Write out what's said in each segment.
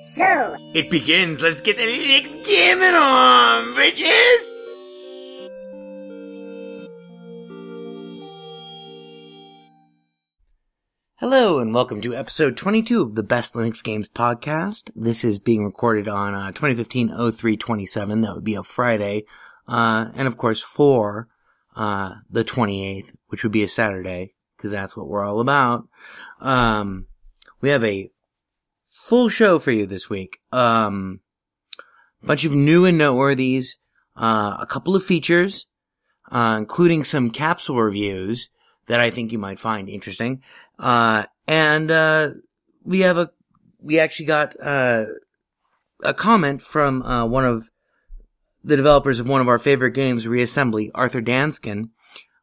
So, it begins. Let's get the Linux gaming on, bitches! Hello and welcome to episode 22 of the Best Linux Games podcast. This is being recorded on uh, 2015-03-27. That would be a Friday. Uh, and of course for uh, the 28th, which would be a Saturday, because that's what we're all about. Um, we have a full show for you this week. Um, bunch of new and noteworthies, uh, a couple of features, uh, including some capsule reviews that I think you might find interesting. Uh, and, uh, we have a, we actually got, uh, a comment from, uh, one of the developers of one of our favorite games, Reassembly, Arthur Danskin,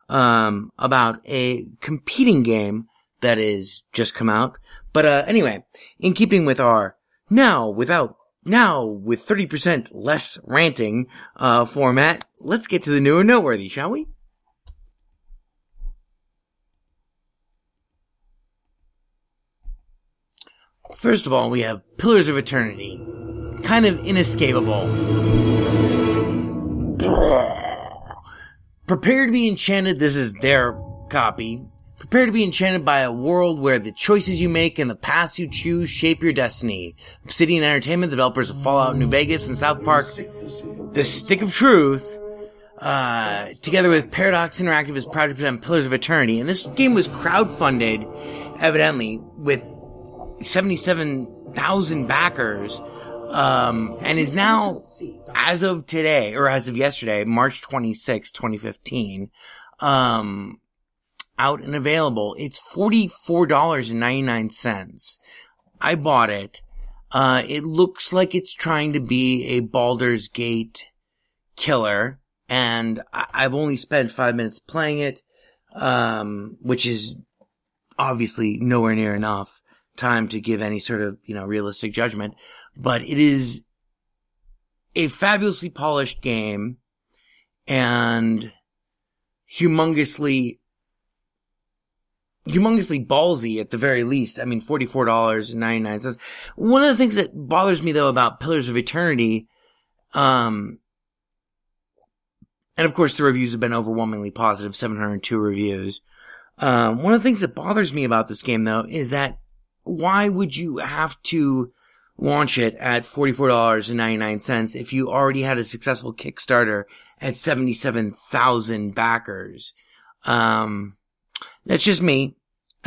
um, about a competing game that is just come out. But, uh, anyway, in keeping with our now without, now with 30% less ranting, uh, format, let's get to the new and noteworthy, shall we? First of all, we have Pillars of Eternity. Kind of inescapable. Prepare to be enchanted. This is their copy. Prepare to be enchanted by a world where the choices you make and the paths you choose shape your destiny. Obsidian Entertainment, developers of Fallout New Vegas and South Park, The Stick of Truth, uh, together with Paradox Interactive is proud to present Pillars of Eternity. And this game was crowdfunded, evidently, with 77,000 backers, um, and is now, as of today, or as of yesterday, March 26, 2015, um, out and available. It's $44.99. I bought it. Uh, it looks like it's trying to be a Baldur's Gate killer, and I- I've only spent five minutes playing it, um, which is obviously nowhere near enough time to give any sort of, you know, realistic judgment, but it is a fabulously polished game and humongously humongously ballsy at the very least. I mean, $44.99. One of the things that bothers me though about Pillars of Eternity, um, and of course the reviews have been overwhelmingly positive, 702 reviews. Um, one of the things that bothers me about this game though is that why would you have to launch it at $44.99 if you already had a successful Kickstarter at 77,000 backers? Um, that's just me.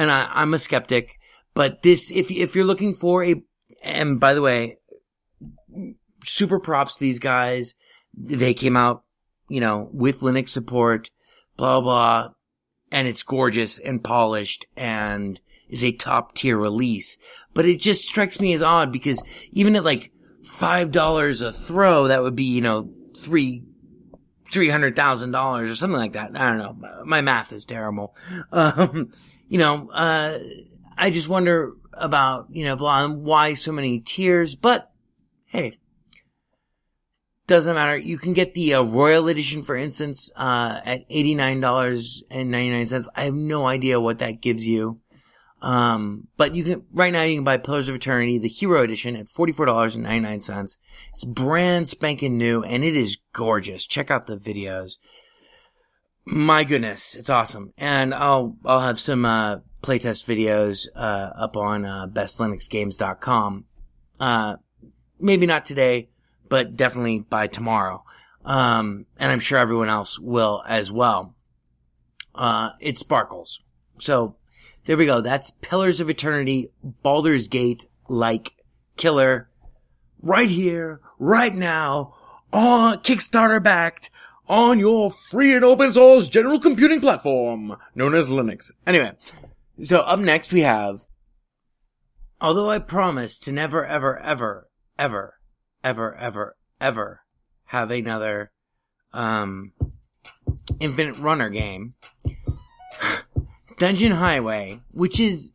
And I, I'm a skeptic, but this, if, if you're looking for a, and by the way, super props these guys. They came out, you know, with Linux support, blah, blah, and it's gorgeous and polished and is a top tier release. But it just strikes me as odd because even at like $5 a throw, that would be, you know, three, $300,000 or something like that. I don't know. My math is terrible. Um, you know, uh, I just wonder about, you know, blah, why so many tiers, but hey, doesn't matter. You can get the uh, Royal Edition, for instance, uh, at $89.99. I have no idea what that gives you. Um, but you can, right now you can buy Pillars of Eternity, the Hero Edition at $44.99. It's brand spanking new and it is gorgeous. Check out the videos. My goodness, it's awesome. And I'll, I'll have some, uh, playtest videos, uh, up on, uh, bestlinuxgames.com. Uh, maybe not today, but definitely by tomorrow. Um, and I'm sure everyone else will as well. Uh, it sparkles. So there we go. That's Pillars of Eternity, Baldur's Gate like killer right here, right now, on Kickstarter backed on your free and open source general computing platform known as Linux. Anyway, so up next we have, although I promise to never, ever, ever, ever, ever, ever, ever have another, um, Infinite Runner game. Dungeon Highway, which is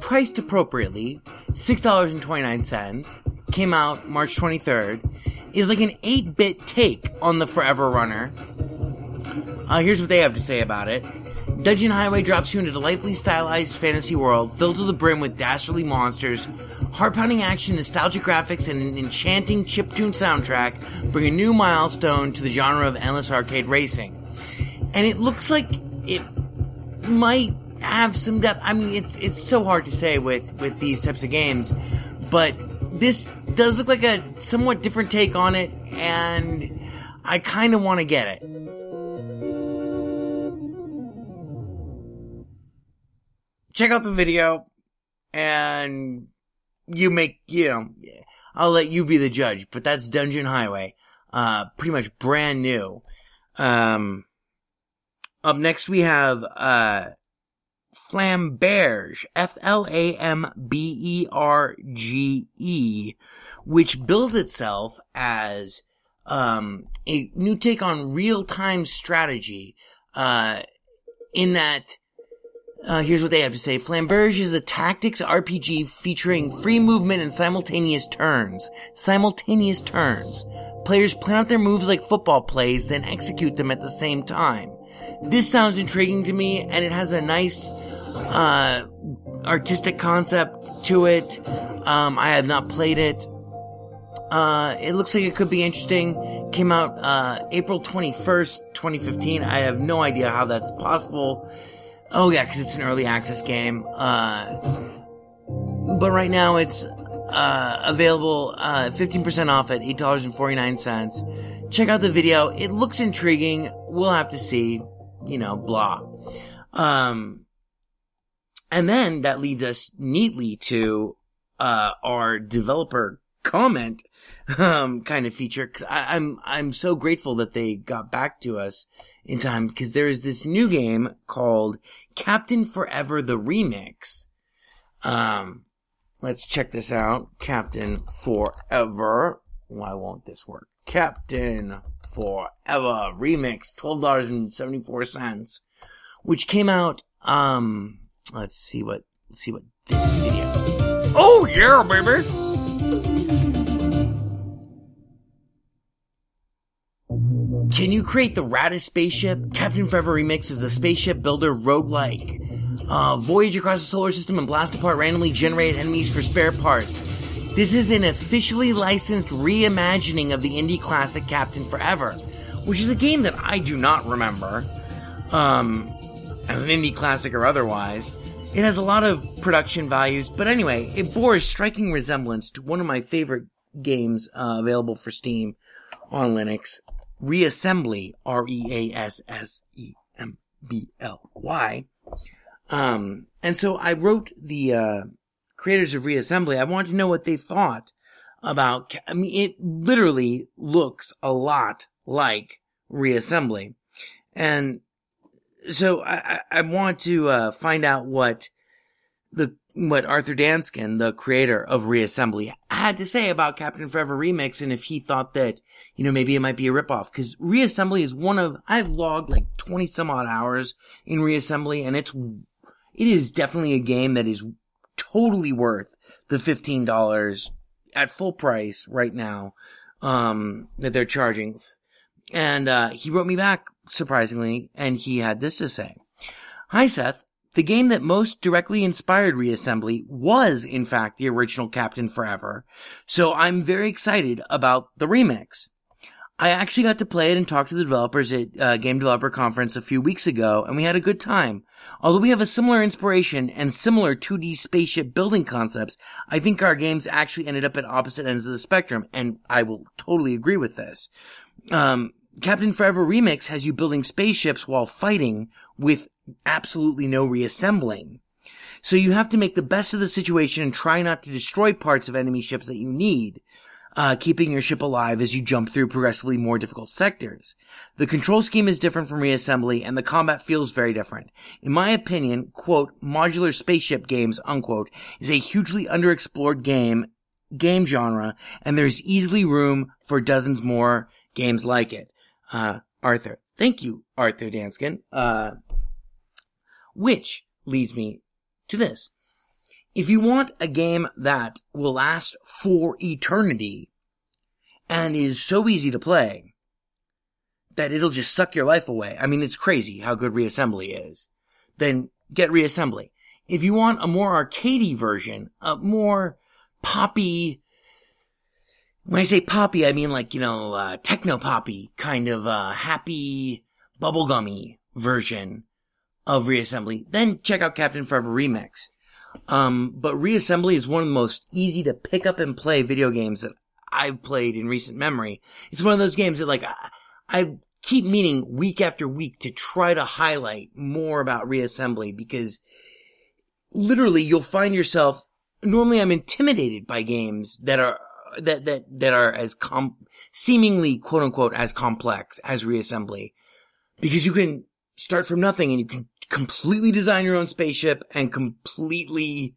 priced appropriately, $6.29, came out March 23rd, is like an 8-bit take on the Forever Runner. Uh, here's what they have to say about it. Dungeon Highway drops you into a delightfully stylized fantasy world filled to the brim with dastardly monsters, heart-pounding action, nostalgic graphics, and an enchanting chiptune soundtrack bring a new milestone to the genre of endless arcade racing. And it looks like it might have some depth. I mean, it's it's so hard to say with with these types of games, but this does look like a somewhat different take on it, and I kind of want to get it. Check out the video, and you make you know. I'll let you be the judge, but that's Dungeon Highway, uh, pretty much brand new. Um, up next we have, uh, Flamberge, F-L-A-M-B-E-R-G-E, which bills itself as, um, a new take on real-time strategy, uh, in that, uh, here's what they have to say. Flamberge is a tactics RPG featuring free movement and simultaneous turns. Simultaneous turns. Players plan out their moves like football plays, then execute them at the same time. This sounds intriguing to me, and it has a nice, uh, artistic concept to it. Um, I have not played it. Uh, it looks like it could be interesting. Came out, uh, April 21st, 2015. I have no idea how that's possible. Oh yeah, because it's an early access game. Uh, but right now it's uh, available uh, 15% off at $8.49. Check out the video. It looks intriguing. We'll have to see. You know, blah. Um, and then that leads us neatly to uh, our developer comment um, kind of feature. Cause I, I'm I'm so grateful that they got back to us in time because there is this new game called Captain Forever the Remix. Um, let's check this out. Captain Forever. Why won't this work? Captain Forever Remix, twelve dollars and seventy four cents, which came out. Um, let's see what let's see what this video. Oh yeah, baby. Can you create the raddest spaceship? Captain Forever Remix is a spaceship builder roguelike. Uh, voyage across the solar system and blast apart randomly generated enemies for spare parts. This is an officially licensed reimagining of the indie classic Captain Forever. which is a game that I do not remember, um, as an indie classic or otherwise. It has a lot of production values, but anyway, it bore a striking resemblance to one of my favorite games uh, available for Steam on Linux, Reassembly, R-E-A-S-S-E-M-B-L-Y. Um, and so I wrote the, uh, creators of Reassembly. I wanted to know what they thought about, I mean, it literally looks a lot like Reassembly. And so I, I, want to, uh, find out what the, what Arthur Danskin, the creator of Reassembly, had to say about Captain Forever Remix and if he thought that, you know, maybe it might be a ripoff. Cause Reassembly is one of, I've logged like 20 some odd hours in Reassembly and it's, it is definitely a game that is totally worth the $15 at full price right now, um, that they're charging. And, uh, he wrote me back, surprisingly, and he had this to say. Hi, Seth. The game that most directly inspired Reassembly was, in fact, the original Captain Forever. So I'm very excited about the remix. I actually got to play it and talk to the developers at uh, Game Developer Conference a few weeks ago, and we had a good time. Although we have a similar inspiration and similar 2D spaceship building concepts, I think our games actually ended up at opposite ends of the spectrum, and I will totally agree with this. Um, Captain Forever Remix has you building spaceships while fighting with absolutely no reassembling. So you have to make the best of the situation and try not to destroy parts of enemy ships that you need uh, keeping your ship alive as you jump through progressively more difficult sectors. The control scheme is different from reassembly and the combat feels very different. In my opinion, quote, modular spaceship games, unquote, is a hugely underexplored game, game genre, and there's easily room for dozens more games like it. Uh, Arthur. Thank you, Arthur Danskin. Uh, which leads me to this. If you want a game that will last for eternity and is so easy to play that it'll just suck your life away. I mean, it's crazy how good reassembly is. Then get reassembly. If you want a more arcadey version, a more poppy, when I say poppy, I mean like, you know, uh, techno poppy kind of, uh, happy bubblegummy version of reassembly, then check out Captain Forever Remix. Um, but reassembly is one of the most easy to pick up and play video games that I've played in recent memory. It's one of those games that like, I, I keep meaning week after week to try to highlight more about reassembly because literally you'll find yourself, normally I'm intimidated by games that are, that, that, that are as com, seemingly quote unquote as complex as reassembly because you can start from nothing and you can completely design your own spaceship and completely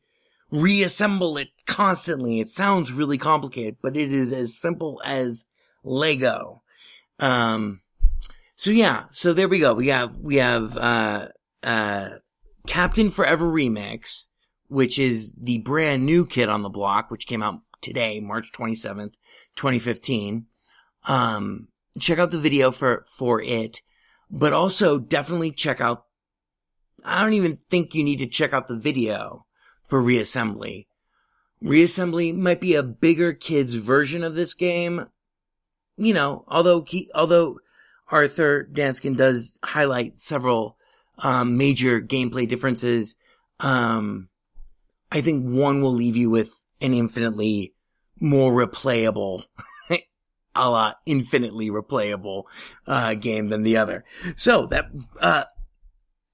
reassemble it constantly. It sounds really complicated, but it is as simple as Lego. Um, so yeah, so there we go. We have, we have, uh, uh, Captain Forever Remix, which is the brand new kit on the block, which came out today, March 27th, 2015. Um, check out the video for, for it, but also definitely check out I don't even think you need to check out the video for reassembly. Reassembly might be a bigger kid's version of this game. You know, although he, although Arthur Danskin does highlight several um, major gameplay differences, um, I think one will leave you with an infinitely more replayable, a la infinitely replayable uh, game than the other. So that uh,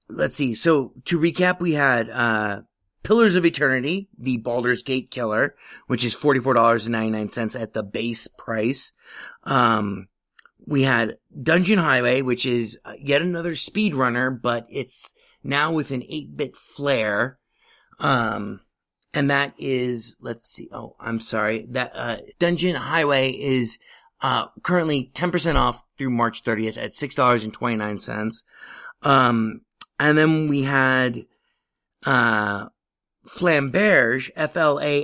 let's see. So to recap, we had, uh, Pillars of Eternity, the Baldur's Gate killer, which is $44.99 at the base price. Um, we had Dungeon Highway, which is yet another speedrunner, but it's now with an 8-bit flair. Um, and that is, let's see. Oh, I'm sorry. That, uh, Dungeon Highway is, uh, currently 10% off through March 30th at $6.29. Um, and then we had, uh, Flamberge, F-L-A-M-B-E-R-G-E.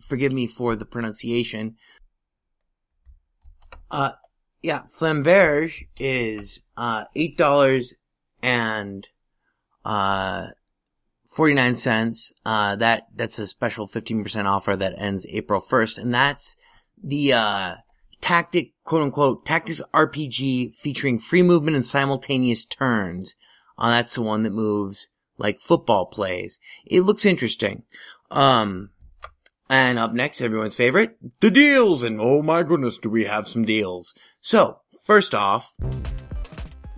Forgive me for the pronunciation. Uh, yeah, Flamberge is, uh, $8 and, uh, 49 cents. Uh, that, that's a special 15% offer that ends April 1st. And that's the, uh, tactic, quote unquote, tactics RPG featuring free movement and simultaneous turns. Uh, that's the one that moves like football plays. It looks interesting. Um, and up next, everyone's favorite, the deals. And oh my goodness, do we have some deals? So, first off,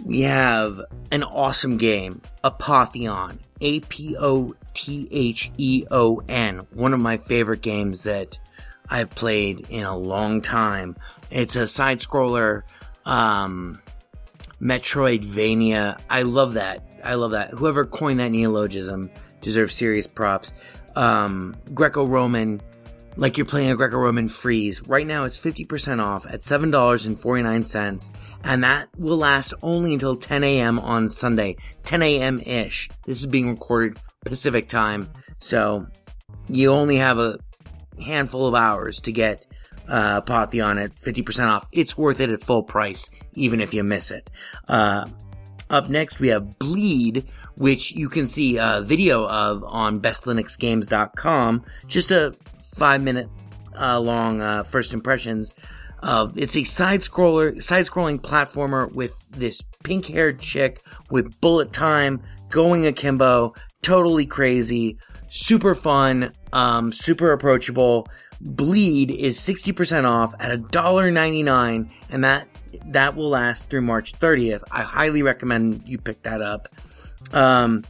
we have an awesome game, Apotheon. A-P-O-T-H-E-O-N. One of my favorite games that I've played in a long time. It's a side scroller, um, Metroidvania. I love that. I love that. Whoever coined that neologism deserves serious props. Um, Greco-Roman, like you're playing a Greco-Roman frieze. Right now it's 50% off at $7.49 and that will last only until 10 a.m. on Sunday. 10 a.m. ish. This is being recorded Pacific time. So you only have a handful of hours to get uh, Apotheon at 50% off. It's worth it at full price, even if you miss it. Uh, up next, we have Bleed, which you can see a video of on bestlinuxgames.com. Just a five minute uh, long uh, first impressions. It's a side scroller, side scrolling platformer with this pink haired chick with bullet time going akimbo, totally crazy, super fun, um, super approachable. Bleed is 60% off at $1.99 and that that will last through March 30th. I highly recommend you pick that up. Um,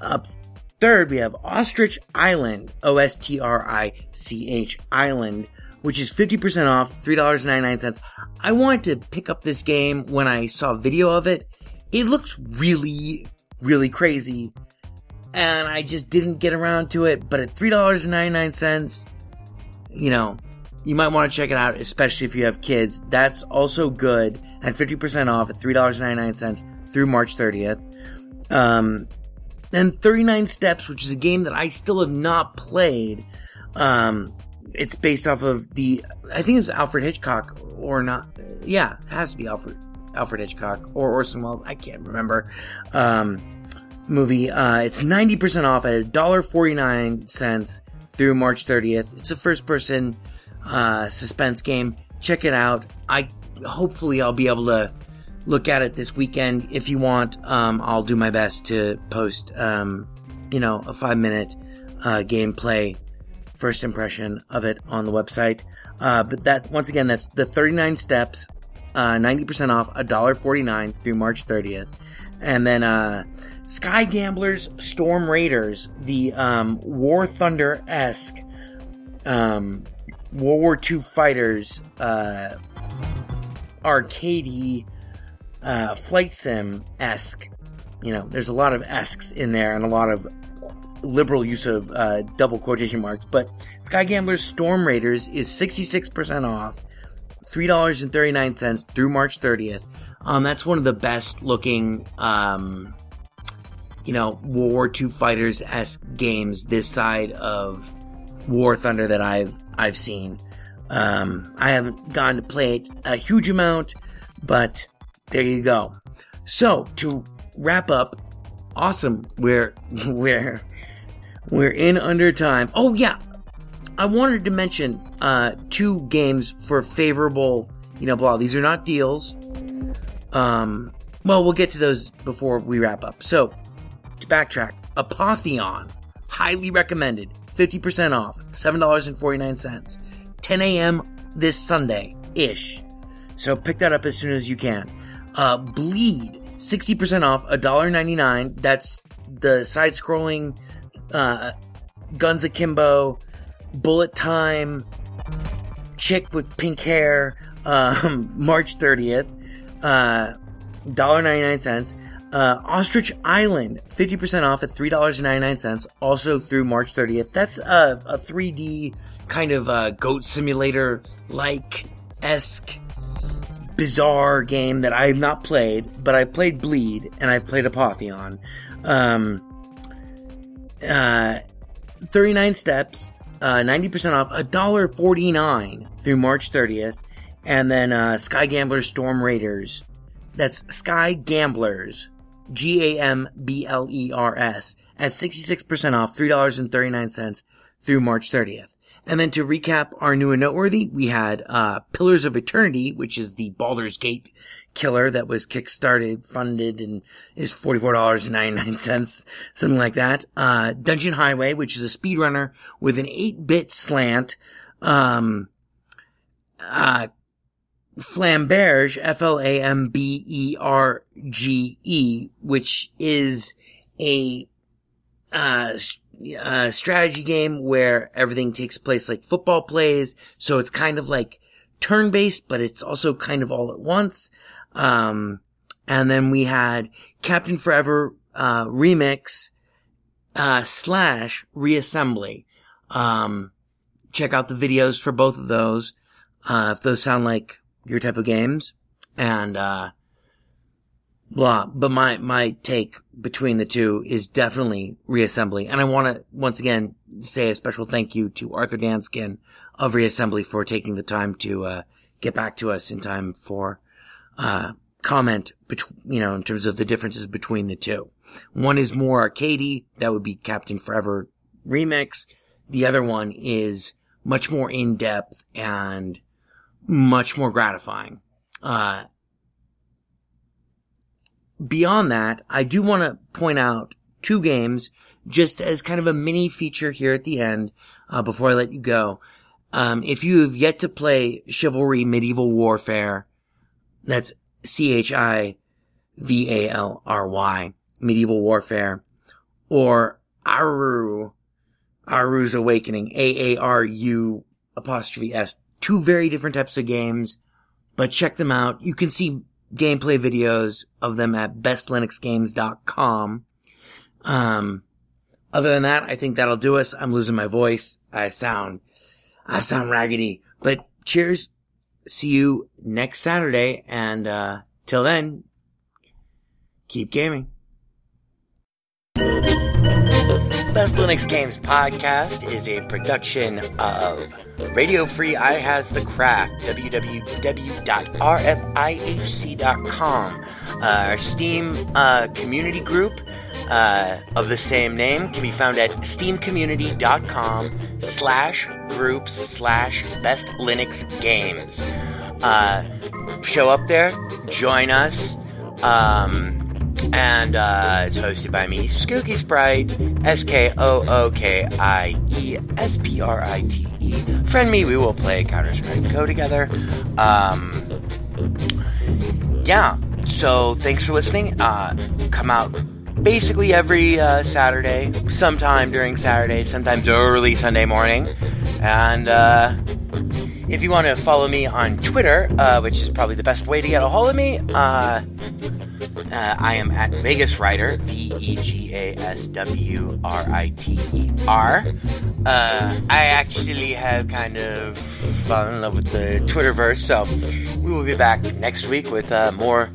up third, we have Ostrich Island, O S T R I C H Island, which is 50% off, $3.99. I wanted to pick up this game when I saw a video of it. It looks really, really crazy. And I just didn't get around to it, but at $3.99, you know, you might want to check it out, especially if you have kids. That's also good and 50% off at $3.99 through March 30th. Um, and 39 Steps, which is a game that I still have not played. Um, it's based off of the, I think it's Alfred Hitchcock or not. Yeah, it has to be Alfred, Alfred Hitchcock or Orson Welles. I can't remember. Um, movie. Uh, it's 90% off at $1.49 through March 30th. It's a first person uh, suspense game. Check it out. I hopefully I'll be able to look at it this weekend. If you want, um, I'll do my best to post, um, you know, a five minute uh, gameplay first impression of it on the website. Uh, but that once again, that's the 39 steps, uh, 90% off, $1.49 through March 30th. And then uh, Sky Gamblers Storm Raiders, the um, War Thunder esque um, World War II fighters, uh, arcadey, uh, flight sim esque. You know, there's a lot of esques in there and a lot of liberal use of uh, double quotation marks. But Sky Gamblers Storm Raiders is 66% off, $3.39 through March 30th. Um, that's one of the best looking, um, you know, World War II fighters esque games this side of War Thunder that I've I've seen. Um, I haven't gone to play it a huge amount, but there you go. So to wrap up, awesome. We're we're we're in under time. Oh yeah, I wanted to mention uh, two games for favorable. You know, blah. These are not deals. Um, well, we'll get to those before we wrap up. So to backtrack, Apotheon, highly recommended. 50% off, $7.49. 10 a.m. this Sunday ish. So pick that up as soon as you can. Uh, Bleed, 60% off, $1.99. That's the side scrolling, uh, Guns Akimbo, Bullet Time, chick with pink hair, um, March 30th, uh, $1.99. Uh, Ostrich Island, 50% off at $3.99, also through March 30th. That's a, a 3D kind of uh, goat simulator like esque bizarre game that I have not played, but I've played Bleed and I've played Apotheon. Um, uh, 39 steps, uh, 90% off, $1.49 through March 30th. And then uh, Sky Gambler Storm Raiders. That's Sky Gamblers G A M B L E R S at 66% off, $3.39 through March 30th. And then to recap our new and noteworthy, we had uh, Pillars of Eternity, which is the Baldur's Gate killer that was kickstarted, funded, and is $44.99, something like that. Uh, Dungeon Highway, which is a speedrunner with an 8-bit slant. Um, uh, Flamberge, F-L-A-M-B-E-R-G-E, which is a, uh, uh, strategy game where everything takes place like football plays. So it's kind of like turn based, but it's also kind of all at once. Um, and then we had Captain Forever, uh, remix, uh, slash reassembly. Um, check out the videos for both of those. Uh, if those sound like your type of games and, uh, blah. But my, my take between the two is definitely reassembly. And I want to once again say a special thank you to Arthur Danskin of reassembly for taking the time to, uh, get back to us in time for, uh, comment you know, in terms of the differences between the two. One is more arcadey. That would be Captain Forever remix. The other one is much more in depth and much more gratifying. Uh, beyond that, I do want to point out two games just as kind of a mini feature here at the end, uh, before I let you go. Um, if you have yet to play Chivalry Medieval Warfare, that's C-H-I-V-A-L-R-Y, Medieval Warfare, or Aaru, Aaru's Awakening, A-A-R-U apostrophe S, two very different types of games, but check them out. You can see gameplay videos of them at bestlinuxgames.com. Um, other than that, I think that'll do us. I'm losing my voice. I sound, I sound raggedy, but cheers. See you next Saturday. And, uh, till then, keep gaming. Best Linux Games Podcast is a production of Radio Free I Has the Craft, www.rfihc.com. Uh, our Steam uh, community group uh, of the same name can be found at steamcommunity.com slash groups slash best Linux games. Uh, show up there, join us. Um, and uh, it's hosted by me, Skookie Sprite, S K O O K I E S P R I T E. Friend me, we will play Counter Strike Go together. Um, yeah, so thanks for listening. Uh, come out basically every uh, Saturday, sometime during Saturday, sometimes early Sunday morning. And uh, if you want to follow me on Twitter, uh, which is probably the best way to get a hold of me, uh, uh, I am at Vegas Writer, V E G A S W R I T E R. Uh, I actually have kind of fallen in love with the Twitterverse, so we will be back next week with uh, more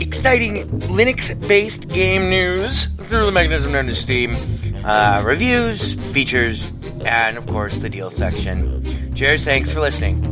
exciting Linux based game news through the mechanism known as Steam, uh, reviews, features, and of course the deal section. Cheers, thanks for listening.